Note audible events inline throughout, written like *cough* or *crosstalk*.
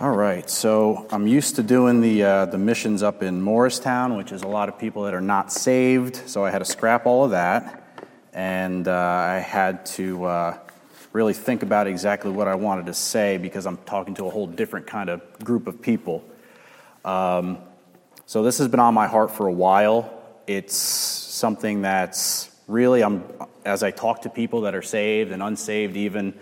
All right, so I'm used to doing the, uh, the missions up in Morristown, which is a lot of people that are not saved, so I had to scrap all of that. And uh, I had to uh, really think about exactly what I wanted to say because I'm talking to a whole different kind of group of people. Um, so this has been on my heart for a while. It's something that's really, I'm, as I talk to people that are saved and unsaved, even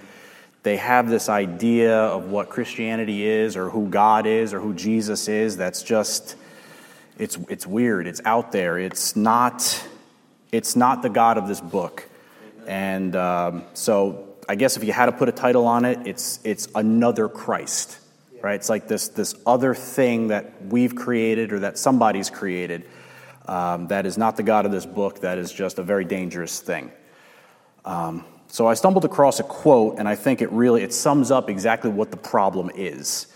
they have this idea of what Christianity is or who God is or who Jesus is that's just it's it's weird. It's out there. It's not it's not the God of this book. And um, so I guess if you had to put a title on it it's it's another Christ right? It's like this this other thing that we've created or that somebody's created um, that is not the God of this book that is just a very dangerous thing. Um, so I stumbled across a quote, and I think it really it sums up exactly what the problem is.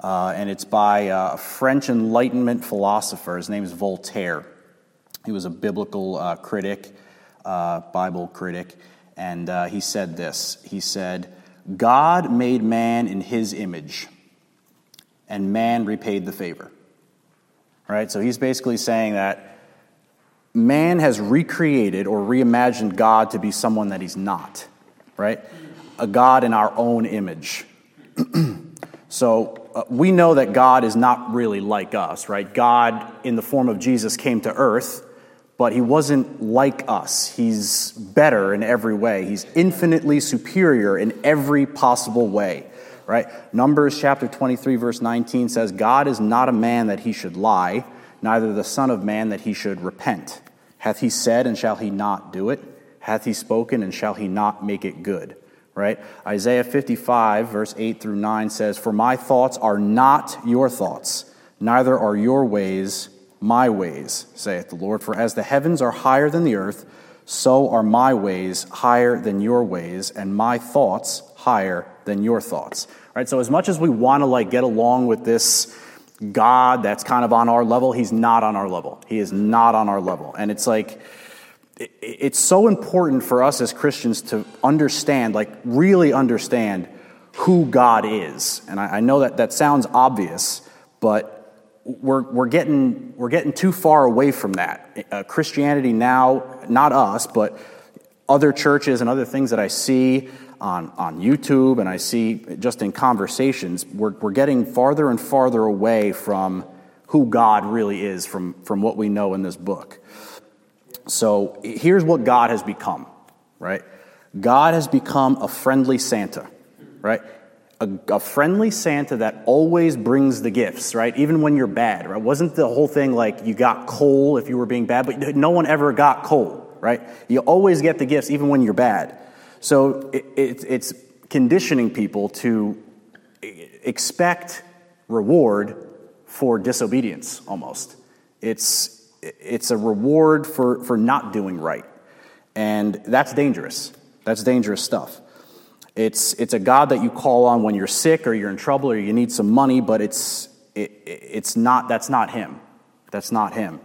Uh, and it's by uh, a French Enlightenment philosopher. His name is Voltaire. He was a biblical uh, critic, uh, Bible critic, and uh, he said this. He said, "God made man in His image, and man repaid the favor." Right. So he's basically saying that man has recreated or reimagined God to be someone that he's not, right? A God in our own image. *clears throat* so uh, we know that God is not really like us, right? God, in the form of Jesus, came to earth, but he wasn't like us. He's better in every way, he's infinitely superior in every possible way. Right? Numbers chapter 23, verse 19 says, God is not a man that he should lie, neither the Son of Man that he should repent. Hath he said, and shall he not do it? Hath he spoken, and shall he not make it good? Right? Isaiah 55, verse 8 through 9 says, For my thoughts are not your thoughts, neither are your ways my ways, saith the Lord. For as the heavens are higher than the earth, so are my ways higher than your ways, and my thoughts higher than your thoughts. Right? So as much as we want to like get along with this God that's kind of on our level, he's not on our level. He is not on our level. And it's like, it's so important for us as Christians to understand, like really understand who God is. And I, know that that sounds obvious, but we're, we're, getting, we're getting too far away from that. Uh, Christianity now, not us, but other churches and other things that I see, on, on YouTube and I see just in conversations, we're, we're getting farther and farther away from who God really is from, from what we know in this book. So here's what God has become, right? God has become a friendly Santa, right? A, a, friendly Santa that always brings the gifts, right? Even when you're bad, right? Wasn't the whole thing like you got coal if you were being bad, but no one ever got coal, right? You always get the gifts even when you're bad. So it, it, it's conditioning people to expect reward for disobedience almost. It's, it's a reward for, for not doing right. And that's dangerous. That's dangerous stuff. It's, it's a God that you call on when you're sick or you're in trouble or you need some money, but it's, it, it's not, that's not Him. That's not Him.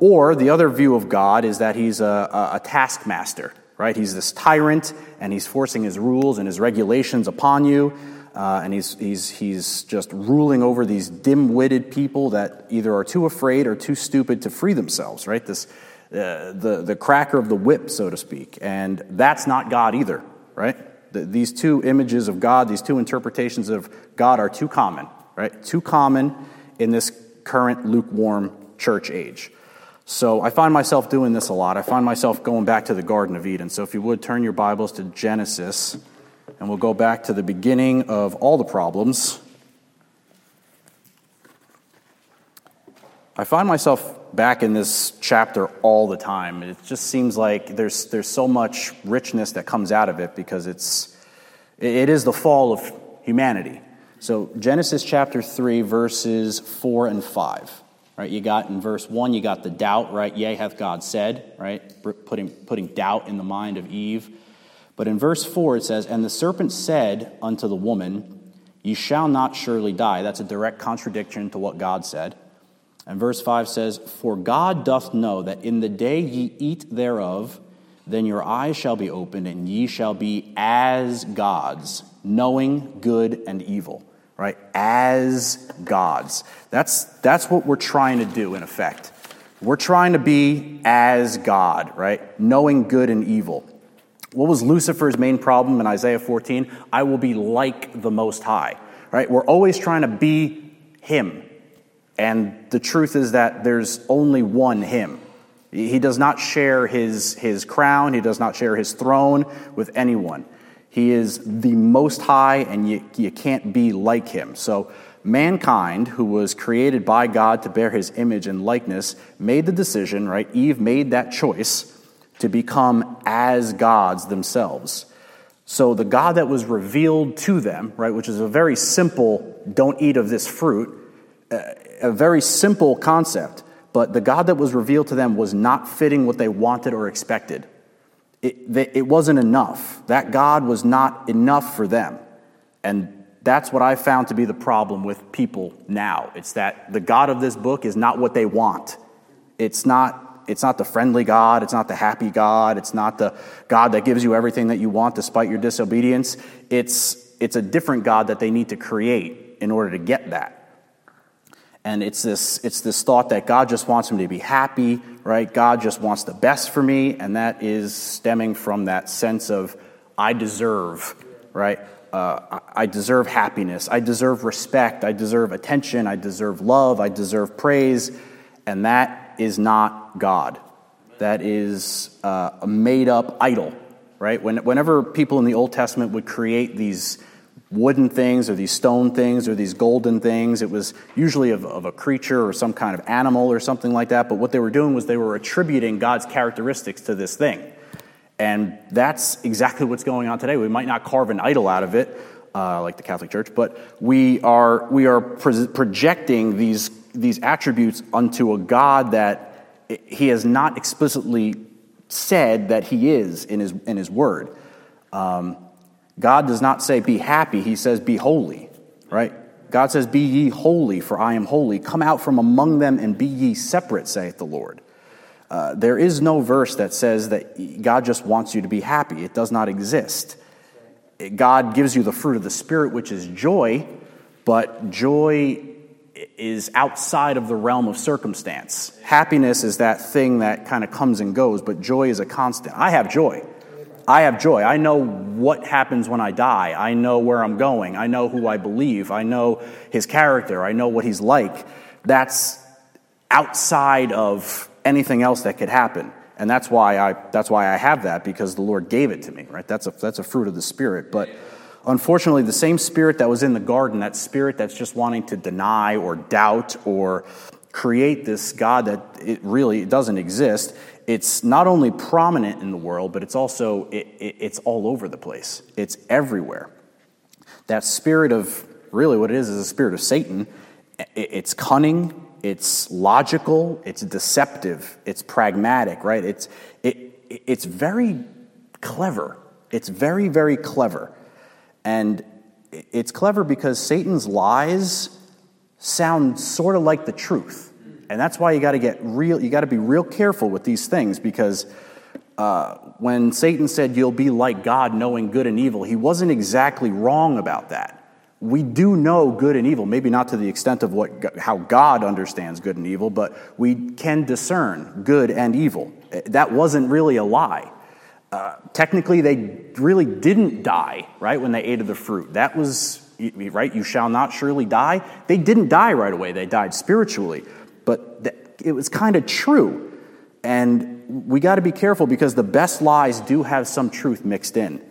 Or the other view of God is that He's a, a, a taskmaster right? He's this tyrant, and he's forcing his rules and his regulations upon you, uh, and he's, he's, he's just ruling over these dim witted people that either are too afraid or too stupid to free themselves, right? This, uh, the, the cracker of the whip, so to speak. And that's not God either, right? The, these two images of God, these two interpretations of God are too common, right? Too common in this current lukewarm church age. So I find myself doing this a lot. I find myself going back to the Garden of Eden. So if you would turn your Bibles to Genesis, and we'll go back to the beginning of all the problems. I find myself back in this chapter all the time. It just seems like there's, there's so much richness that comes out of it because it's, it is the fall of humanity. So, Genesis chapter 3, verses 4 and 5. Right, you got in verse 1, you got the doubt, right? Yea, hath God said, right? Putting, putting doubt in the mind of Eve. But in verse 4, it says, And the serpent said unto the woman, Ye shall not surely die. That's a direct contradiction to what God said. And verse 5 says, For God doth know that in the day ye eat thereof, then your eyes shall be opened, and ye shall be as gods, knowing good and evil. Right? As gods. That's, that's what we're trying to do, in effect. We're trying to be as God, right? Knowing good and evil. What was Lucifer's main problem in Isaiah 14? I will be like the Most High, right? We're always trying to be Him. And the truth is that there's only one Him. He does not share his, his crown, he does not share his throne with anyone. He is the most high, and you, you can't be like him. So, mankind, who was created by God to bear his image and likeness, made the decision, right? Eve made that choice to become as gods themselves. So, the God that was revealed to them, right, which is a very simple, don't eat of this fruit, uh, a very simple concept, but the God that was revealed to them was not fitting what they wanted or expected it, it wasn't enough. That God was not enough for them. And that's what I found to be the problem with people now. It's that the God of this book is not what they want. It's not, it's not the friendly God. It's not the happy God. It's not the God that gives you everything that you want despite your disobedience. It's, it's a different God that they need to create in order to get that. And it's this, it's this thought that God just wants them to be happy, right? God just wants the best for me. And that is stemming from that sense of, I deserve, right? Uh, I deserve happiness. I deserve respect. I deserve attention. I deserve love. I deserve praise. And that is not God. That is uh, a made up idol, right? When, whenever people in the Old Testament would create these wooden things or these stone things or these golden things. It was usually of, of, a creature or some kind of animal or something like that. But what they were doing was they were attributing God's characteristics to this thing. And that's exactly what's going on today. We might not carve an idol out of it, uh, like the Catholic Church, but we are, we are pro- projecting these, these attributes unto a God that he has not explicitly said that he is in his, in his word. Um, God does not say, be happy. He says, be holy, right? God says, Be ye holy, for I am holy. Come out from among them and be ye separate, saith the Lord. Uh, there is no verse that says that God just wants you to be happy. It does not exist. God gives you the fruit of the Spirit, which is joy, but joy is outside of the realm of circumstance. Happiness is that thing that kind of comes and goes, but joy is a constant. I have joy. I have joy. I know what happens when I die. I know where I'm going. I know who I believe. I know his character. I know what he's like. That's outside of anything else that could happen. And that's why I, that's why I have that, because the Lord gave it to me, right? That's a, that's a fruit of the Spirit. But unfortunately, the same Spirit that was in the garden, that Spirit that's just wanting to deny or doubt or create this God that it really doesn't exist, it's not only prominent in the world, but it's also it, it, it's all over the place. It's everywhere. That spirit of really what it is is a spirit of Satan. It, it's cunning, it's logical, it's deceptive, it's pragmatic, right? It's it, it's very clever. It's very very clever, and it's clever because Satan's lies sound sort of like the truth. And that's why you got to get real, you got to be real careful with these things because uh, when Satan said, You'll be like God, knowing good and evil, he wasn't exactly wrong about that. We do know good and evil, maybe not to the extent of what, how God understands good and evil, but we can discern good and evil. That wasn't really a lie. Uh, technically, they really didn't die, right, when they ate of the fruit. That was, right, you shall not surely die. They didn't die right away, they died spiritually but it was kind of true. And we got to be careful because the best lies do have some truth mixed in.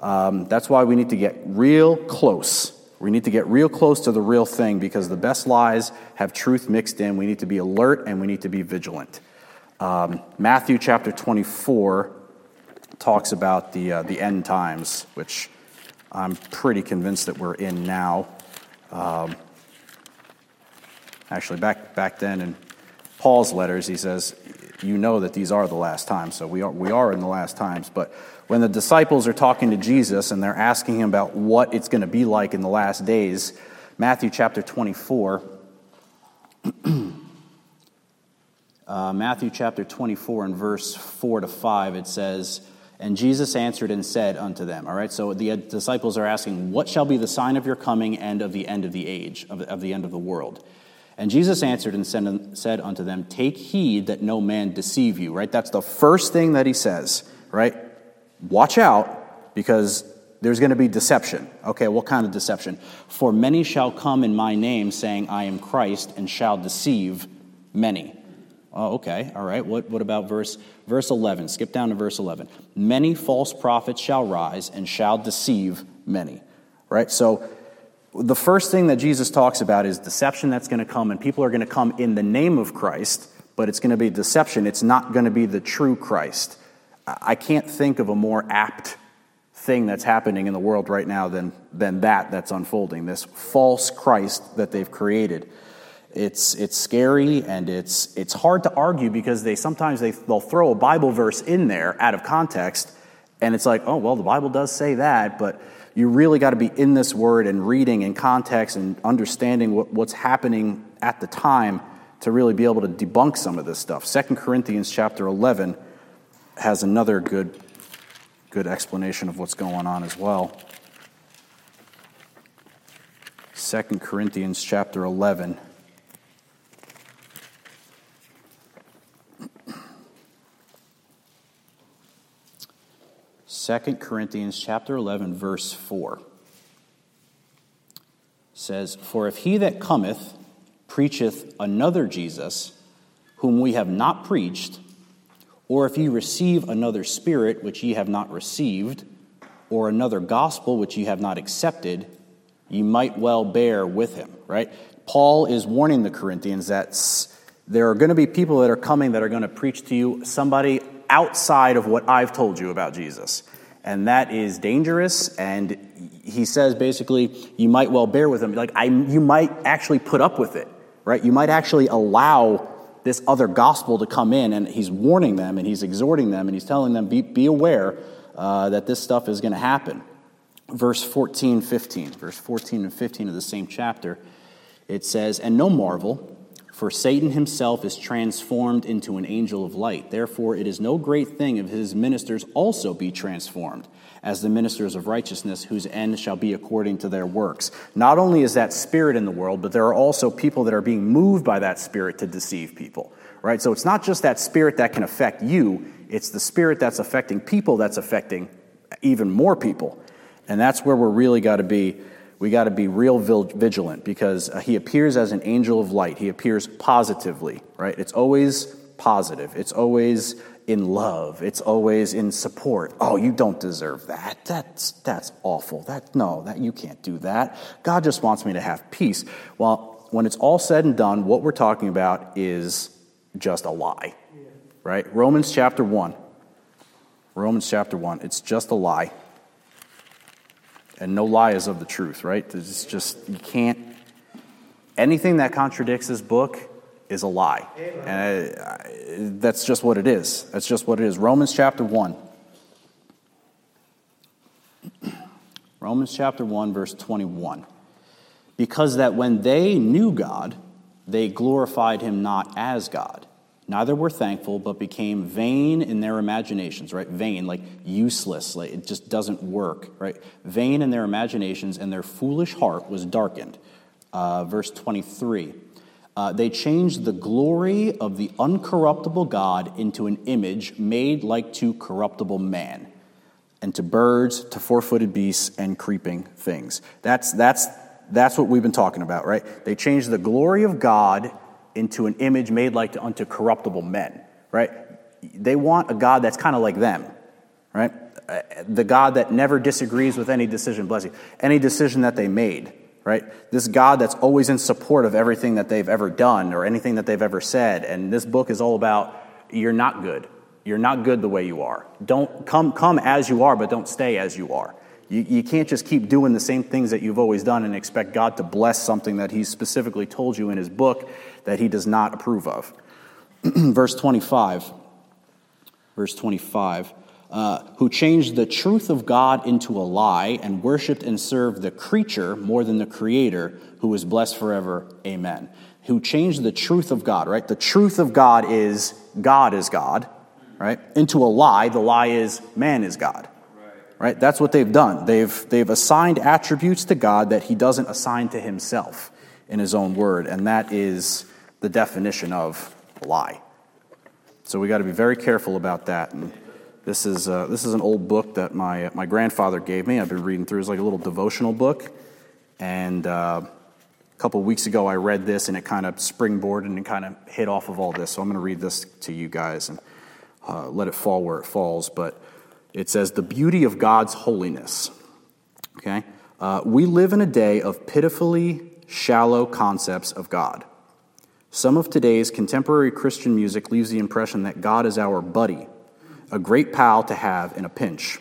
Um, that's why we need to get real close. We need to get real close to the real thing because the best lies have truth mixed in. We need to be alert and we need to be vigilant. Um, Matthew chapter 24 talks about the, uh, the end times, which I'm pretty convinced that we're in now. Um, Actually, back, back then in Paul's letters, he says, You know that these are the last times. So we are, we are in the last times. But when the disciples are talking to Jesus and they're asking him about what it's going to be like in the last days, Matthew chapter 24. *clears throat* uh, Matthew chapter 24 and verse 4 to 5, it says, And Jesus answered and said unto them, All right, so the disciples are asking, What shall be the sign of your coming and of the end of the age, of, of the end of the world? And Jesus answered and said unto them, Take heed that no man deceive you, right? That's the first thing that he says, right? Watch out because there's going to be deception. Okay, what kind of deception? For many shall come in my name, saying, I am Christ, and shall deceive many. Oh, okay, all right. What, what about verse, verse 11? Skip down to verse 11. Many false prophets shall rise and shall deceive many. Right? So, the first thing that Jesus talks about is deception that's going to come, and people are going to come in the name of Christ, but it's going to be deception. It's not going to be the true Christ. I can't think of a more apt thing that's happening in the world right now than, than that that's unfolding this false Christ that they've created. It's, it's scary and it's, it's hard to argue because they sometimes they, they'll throw a Bible verse in there out of context, and it's like, oh, well, the Bible does say that, but you really got to be in this word and reading in context and understanding what, what's happening at the time to really be able to debunk some of this stuff. Second Corinthians chapter 11 has another good, good explanation of what's going on as well. Second Corinthians chapter 11. 2 Corinthians chapter 11 verse 4 says, "For if he that cometh preacheth another Jesus, whom we have not preached, or if ye receive another spirit which ye have not received, or another gospel which ye have not accepted, ye might well bear with him." Right? Paul is warning the Corinthians that there are going to be people that are coming that are going to preach to you somebody outside of what I've told you about Jesus and that is dangerous. And he says basically, you might well bear with him. Like, I, you might actually put up with it, right? You might actually allow this other gospel to come in, and he's warning them, and he's exhorting them, and he's telling them, be, be aware uh, that this stuff is going to happen. Verse 14, 15, verse 14 and 15 of the same chapter, it says, And no marvel. For Satan himself is transformed into an angel of light. Therefore, it is no great thing if his ministers also be transformed as the ministers of righteousness, whose end shall be according to their works. Not only is that spirit in the world, but there are also people that are being moved by that spirit to deceive people, right? So it's not just that spirit that can affect you, it's the spirit that's affecting people that's affecting even more people. And that's where we're really got to be we got to be real vigilant because uh, he appears as an angel of light. He appears positively, right? It's always positive. It's always in love. It's always in support. Oh, you don't deserve that. That's that's awful. That no, that you can't do that. God just wants me to have peace. Well, when it's all said and done, what we're talking about is just a lie. Right? Romans chapter 1. Romans chapter 1. It's just a lie and no lie is of the truth, right? It's just, you can't, anything that contradicts this book is a lie. And I, I, that's just what it is. That's just what it is. Romans chapter 1. *clears throat* Romans chapter 1, verse 21. Because that when they knew God, they glorified him not as God Neither were thankful, but became vain in their imaginations, right? Vain, like useless, like it just doesn't work, right? Vain in their imaginations, and their foolish heart was darkened. Uh, verse 23. Uh, they changed the glory of the uncorruptible God into an image made like to corruptible man, and to birds, to four footed beasts, and creeping things. That's, that's, that's what we've been talking about, right? They changed the glory of God into an image made like unto corruptible men, right? They want a God that's kind of like them, right? The God that never disagrees with any decision, bless you, any decision that they made, right? This God that's always in support of everything that they've ever done or anything that they've ever said. And this book is all about you're not good. You're not good the way you are. Don't come, come as you are, but don't stay as you are. You, you can't just keep doing the same things that you've always done and expect God to bless something that He's specifically told you in His book that he does not approve of. *clears throat* verse 25. Verse 25. Uh, who changed the truth of God into a lie and worshiped and served the creature more than the creator, who is blessed forever. Amen. Who changed the truth of God, right? The truth of God is God is God, right? Into a lie. The lie is man is God. Right? That's what they've done. They've, they've assigned attributes to God that he doesn't assign to himself in his own word, and that is the definition of lie. So we got to be very careful about that. And this is, uh, this is an old book that my, my grandfather gave me. I've been reading through. It's like a little devotional book. And uh, a couple weeks ago, I read this, and it kind of springboarded and kind of hit off of all this. So I'm going to read this to you guys and uh, let it fall where it falls. But it says, The beauty of God's holiness. Okay? Uh, we live in a day of pitifully shallow concepts of God. Some of today's contemporary Christian music leaves the impression that God is our buddy, a great pal to have in a pinch.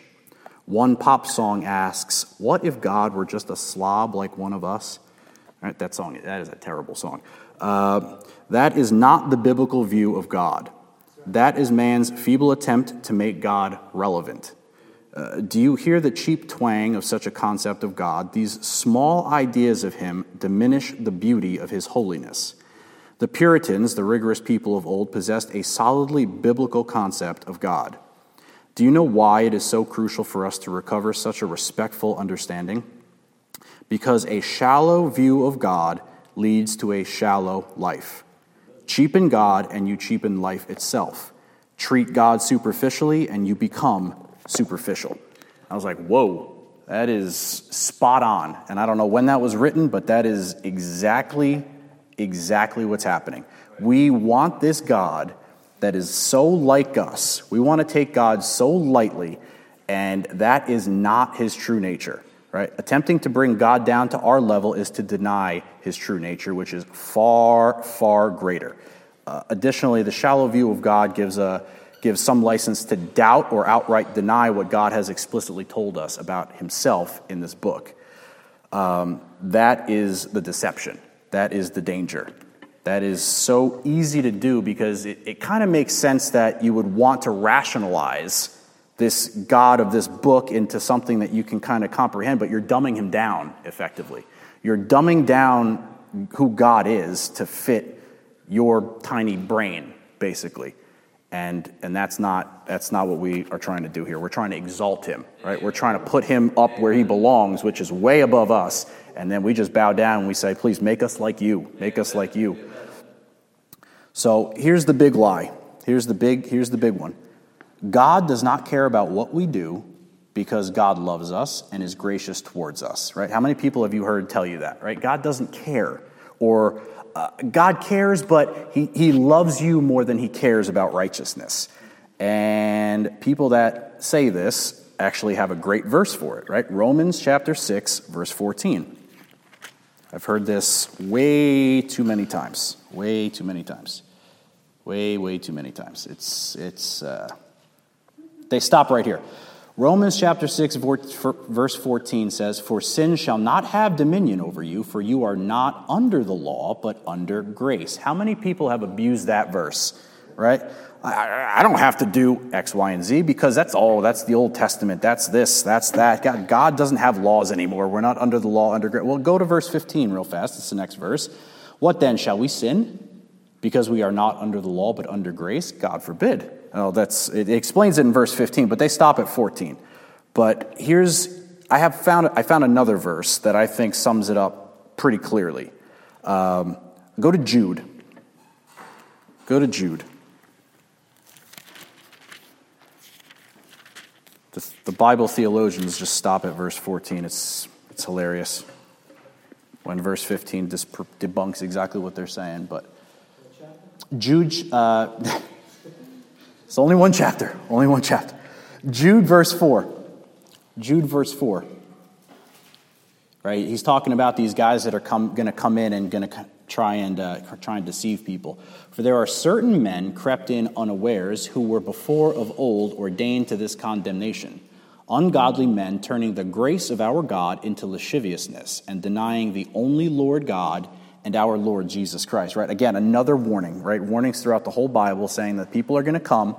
One pop song asks, What if God were just a slob like one of us? Right, that song, that is a terrible song. Uh, that is not the biblical view of God. That is man's feeble attempt to make God relevant. Uh, do you hear the cheap twang of such a concept of God? These small ideas of Him diminish the beauty of His holiness. The Puritans, the rigorous people of old, possessed a solidly biblical concept of God. Do you know why it is so crucial for us to recover such a respectful understanding? Because a shallow view of God leads to a shallow life. Cheapen God, and you cheapen life itself. Treat God superficially, and you become superficial. I was like, whoa, that is spot on. And I don't know when that was written, but that is exactly exactly what's happening. We want this God that is so like us. We want to take God so lightly, and that is not his true nature, right? Attempting to bring God down to our level is to deny his true nature, which is far, far greater. Uh, additionally, the shallow view of God gives, a, gives some license to doubt or outright deny what God has explicitly told us about himself in this book. Um, that is the deception. That is the danger. That is so easy to do because it, it kind of makes sense that you would want to rationalize this God of this book into something that you can kind of comprehend, but you're dumbing him down effectively. You're dumbing down who God is to fit your tiny brain, basically. And, and that's, not, that's not what we are trying to do here. We're trying to exalt him, right? We're trying to put him up where he belongs, which is way above us, and then we just bow down and we say, Please make us like you. Make us like you. So here's the big lie. Here's the big, here's the big one. God does not care about what we do because God loves us and is gracious towards us, right? How many people have you heard tell you that, right? God doesn't care. Or uh, God cares, but he, he loves you more than he cares about righteousness. And people that say this actually have a great verse for it, right? Romans chapter 6, verse 14. I've heard this way too many times. Way too many times. Way, way too many times. It's, it's, uh, they stop right here. Romans chapter 6, verse 14 says, For sin shall not have dominion over you, for you are not under the law, but under grace. How many people have abused that verse, right? I, I don't have to do X, Y, and Z because that's all. That's the Old Testament. That's this. That's that. God, God doesn't have laws anymore. We're not under the law, under grace. Well, go to verse 15 real fast. It's the next verse. What then? Shall we sin because we are not under the law but under grace? God forbid. Oh, that's, it explains it in verse 15, but they stop at 14. But here's, I have found, I found another verse that I think sums it up pretty clearly. Um, go to Jude. Go to Jude. The, the Bible theologians just stop at verse 14. It's, it's hilarious when verse 15 dis- debunks exactly what they're saying. But Jude, uh, *laughs* it's only one chapter, only one chapter. Jude, verse 4. Jude, verse 4. Right? He's talking about these guys that are going to come in and going to try and uh, try and deceive people. For there are certain men crept in unawares who were before of old ordained to this condemnation. Ungodly men turning the grace of our God into lasciviousness and denying the only Lord God and our Lord Jesus Christ. Right? Again, another warning, right? Warnings throughout the whole Bible saying that people are going to come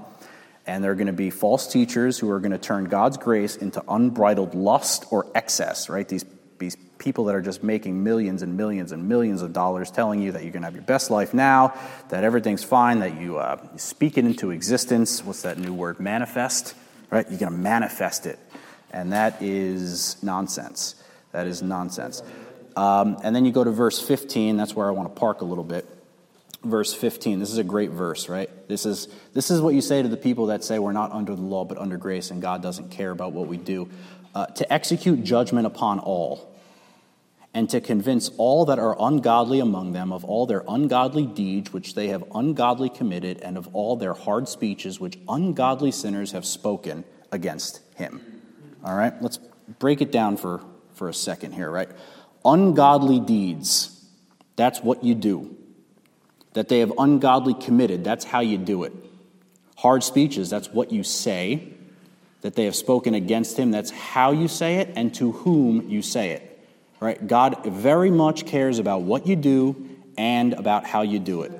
and they're going to be false teachers who are going to turn God's grace into unbridled lust or excess, right? These, these people that are just making millions and millions and millions of dollars telling you that you're going to have your best life now, that everything's fine, that you uh, speak it into existence. What's that new word? Manifest, right? You're going to manifest it. And that is nonsense. That is nonsense. Um, and then you go to verse 15. That's where I want to park a little bit. Verse 15. This is a great verse, right? This is, this is what you say to the people that say we're not under the law but under grace and God doesn't care about what we do. Uh, to execute judgment upon all and to convince all that are ungodly among them of all their ungodly deeds which they have ungodly committed, and of all their hard speeches which ungodly sinners have spoken against him. All right, let's break it down for, for a second here, right? Ungodly deeds, that's what you do. That they have ungodly committed, that's how you do it. Hard speeches, that's what you say. That they have spoken against him, that's how you say it and to whom you say it. Right? God very much cares about what you do and about how you do it.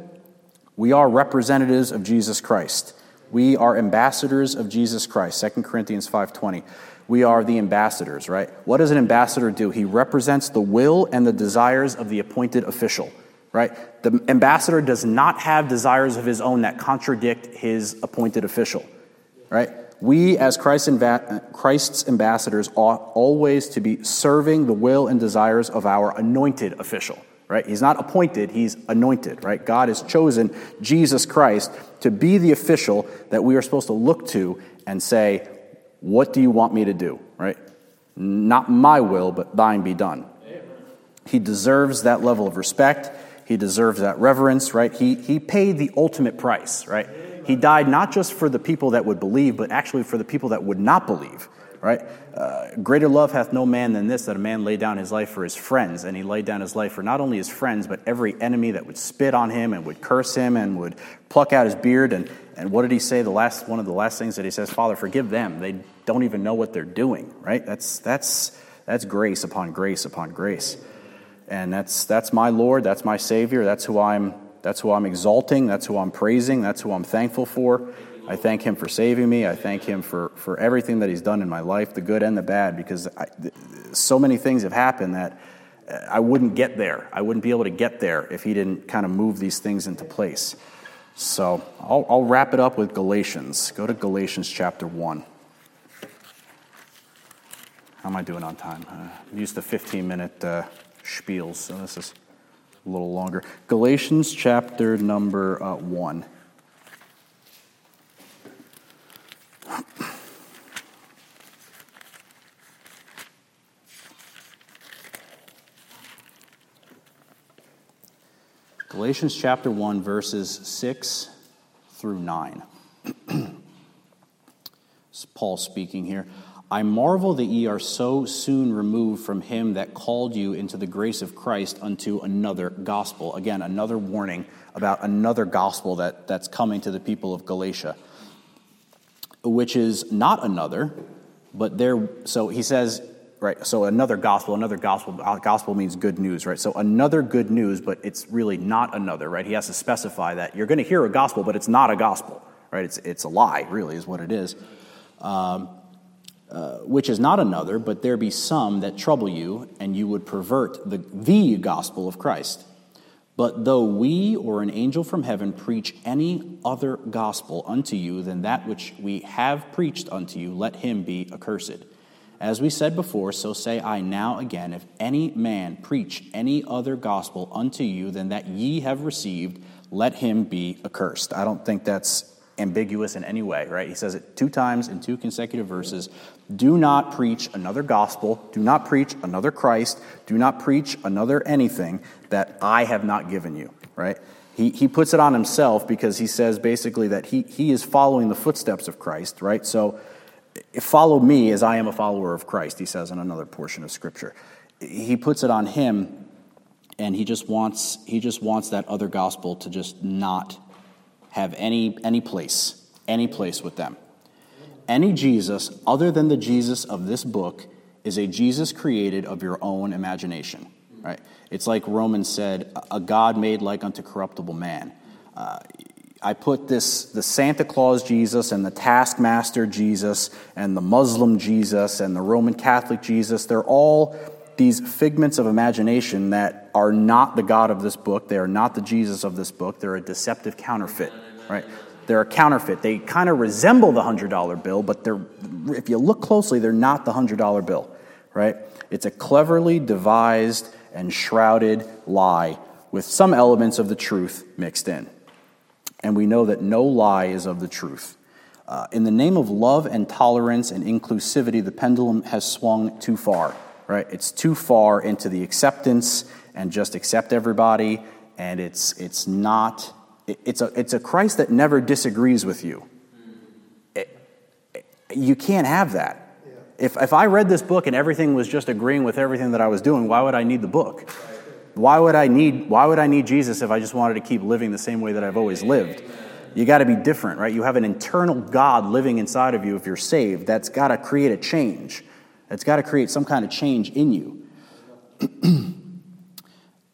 We are representatives of Jesus Christ. We are ambassadors of Jesus Christ. 2 Corinthians 5:20. We are the ambassadors, right? What does an ambassador do? He represents the will and the desires of the appointed official, right? The ambassador does not have desires of his own that contradict his appointed official, right? We, as Christ's ambassadors, ought always to be serving the will and desires of our anointed official, right? He's not appointed, he's anointed, right? God has chosen Jesus Christ to be the official that we are supposed to look to and say, What do you want me to do, right? Not my will, but thine be done. He deserves that level of respect. He deserves that reverence, right? He, he paid the ultimate price, right? He died not just for the people that would believe, but actually for the people that would not believe, right? Uh, greater love hath no man than this, that a man lay down his life for his friends. And he laid down his life for not only his friends, but every enemy that would spit on him and would curse him and would pluck out his beard. And, and what did he say? The last, one of the last things that he says, Father, forgive them. They don't even know what they're doing, right? That's, that's, that's grace upon grace upon grace. And that's, that's my Lord, that's my Savior, that's who I'm that's who I'm exalting. That's who I'm praising. That's who I'm thankful for. I thank him for saving me. I thank him for, for everything that he's done in my life, the good and the bad, because I, so many things have happened that I wouldn't get there. I wouldn't be able to get there if he didn't kind of move these things into place. So I'll, I'll wrap it up with Galatians. Go to Galatians chapter 1. How am I doing on time? Uh, used the 15 minute uh, spiels, so this is a little longer. Galatians chapter number uh, 1. Galatians chapter 1, verses 6 through 9. *clears throat* Paul speaking here. I marvel that ye are so soon removed from him that called you into the grace of Christ unto another gospel. Again, another warning about another gospel that, that's coming to the people of Galatia, which is not another, but there. So he says, right, so another gospel, another gospel, gospel means good news, right? So another good news, but it's really not another, right? He has to specify that you're going to hear a gospel, but it's not a gospel, right? It's, it's a lie, really, is what it is. Um, uh, which is not another, but there be some that trouble you, and you would pervert the, the gospel of Christ. But though we or an angel from heaven preach any other gospel unto you than that which we have preached unto you, let him be accursed. As we said before, so say I now again if any man preach any other gospel unto you than that ye have received, let him be accursed. I don't think that's ambiguous in any way, right? He says it two times in two consecutive verses. Do not preach another gospel. Do not preach another Christ. Do not preach another anything that I have not given you, right? He, he puts it on himself because he says basically that he, he is following the footsteps of Christ, right? So follow me as I am a follower of Christ, he says in another portion of Scripture. He puts it on him and he just wants he just wants that other gospel to just not have any, any place, any place with them. Any Jesus other than the Jesus of this book is a Jesus created of your own imagination, right? It's like Romans said, a God made like unto corruptible man. Uh, I put this, the Santa Claus Jesus and the taskmaster Jesus and the Muslim Jesus and the Roman Catholic Jesus, they're all these figments of imagination that are not the God of this book. They are not the Jesus of this book. They're a deceptive counterfeit, right? They're a counterfeit. They kind of resemble the $100 bill, but they're, if you look closely, they're not the $100 bill, right? It's a cleverly devised and shrouded lie with some elements of the truth mixed in. And we know that no lie is of the truth. Uh, in the name of love and tolerance and inclusivity, the pendulum has swung too far, right? It's too far into the acceptance and just accept everybody, and it's, it's not it's a, it's a Christ that never disagrees with you. It, it, you can't have that. If, if I read this book and everything was just agreeing with everything that I was doing, why would I need the book? Why would I need, why would I need Jesus if I just wanted to keep living the same way that I've always lived? You got to be different, right? You have an internal God living inside of you if you're saved. That's got to create a change. That's got to create some kind of change in you. *clears throat*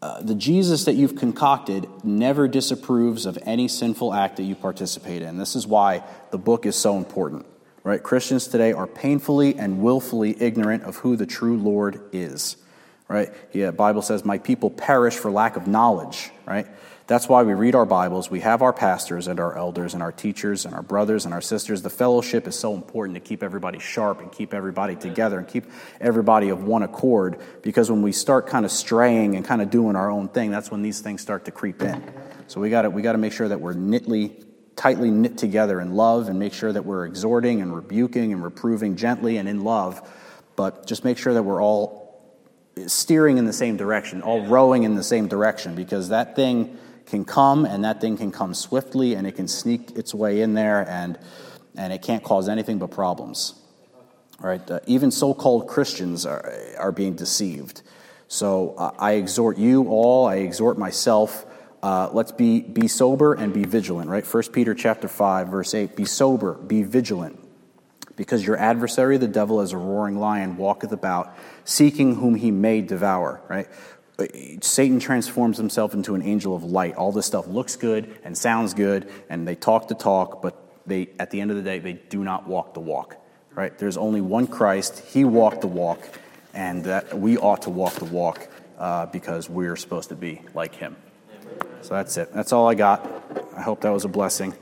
Uh, the Jesus that you've concocted never disapproves of any sinful act that you participate in. This is why the book is so important, right? Christians today are painfully and willfully ignorant of who the true Lord is, right? Yeah, Bible says, "My people perish for lack of knowledge," right? That's why we read our Bibles. We have our pastors and our elders and our teachers and our brothers and our sisters. The fellowship is so important to keep everybody sharp and keep everybody together and keep everybody of one accord because when we start kind of straying and kind of doing our own thing, that's when these things start to creep in. So we got to we got to make sure that we're knitly tightly knit together in love and make sure that we're exhorting and rebuking and reproving gently and in love, but just make sure that we're all steering in the same direction, all rowing in the same direction because that thing can come, and that thing can come swiftly, and it can sneak its way in there, and, and it can't cause anything but problems. Right? Uh, even so called Christians are, are being deceived. So uh, I exhort you all, I exhort myself. Uh, let's be, be sober and be vigilant, right? 1 Peter chapter 5, verse 8. Be sober, be vigilant, because your adversary, the devil, as a roaring lion, walketh about, seeking whom he may devour, right? Satan transforms himself into an angel of light. All this stuff looks good and sounds good, and they talk the talk, but they, at the end of the day, they do not walk the walk. Right? There's only one Christ. He walked the walk, and that we ought to walk the walk uh, because we're supposed to be like him. So that's it. That's all I got. I hope that was a blessing.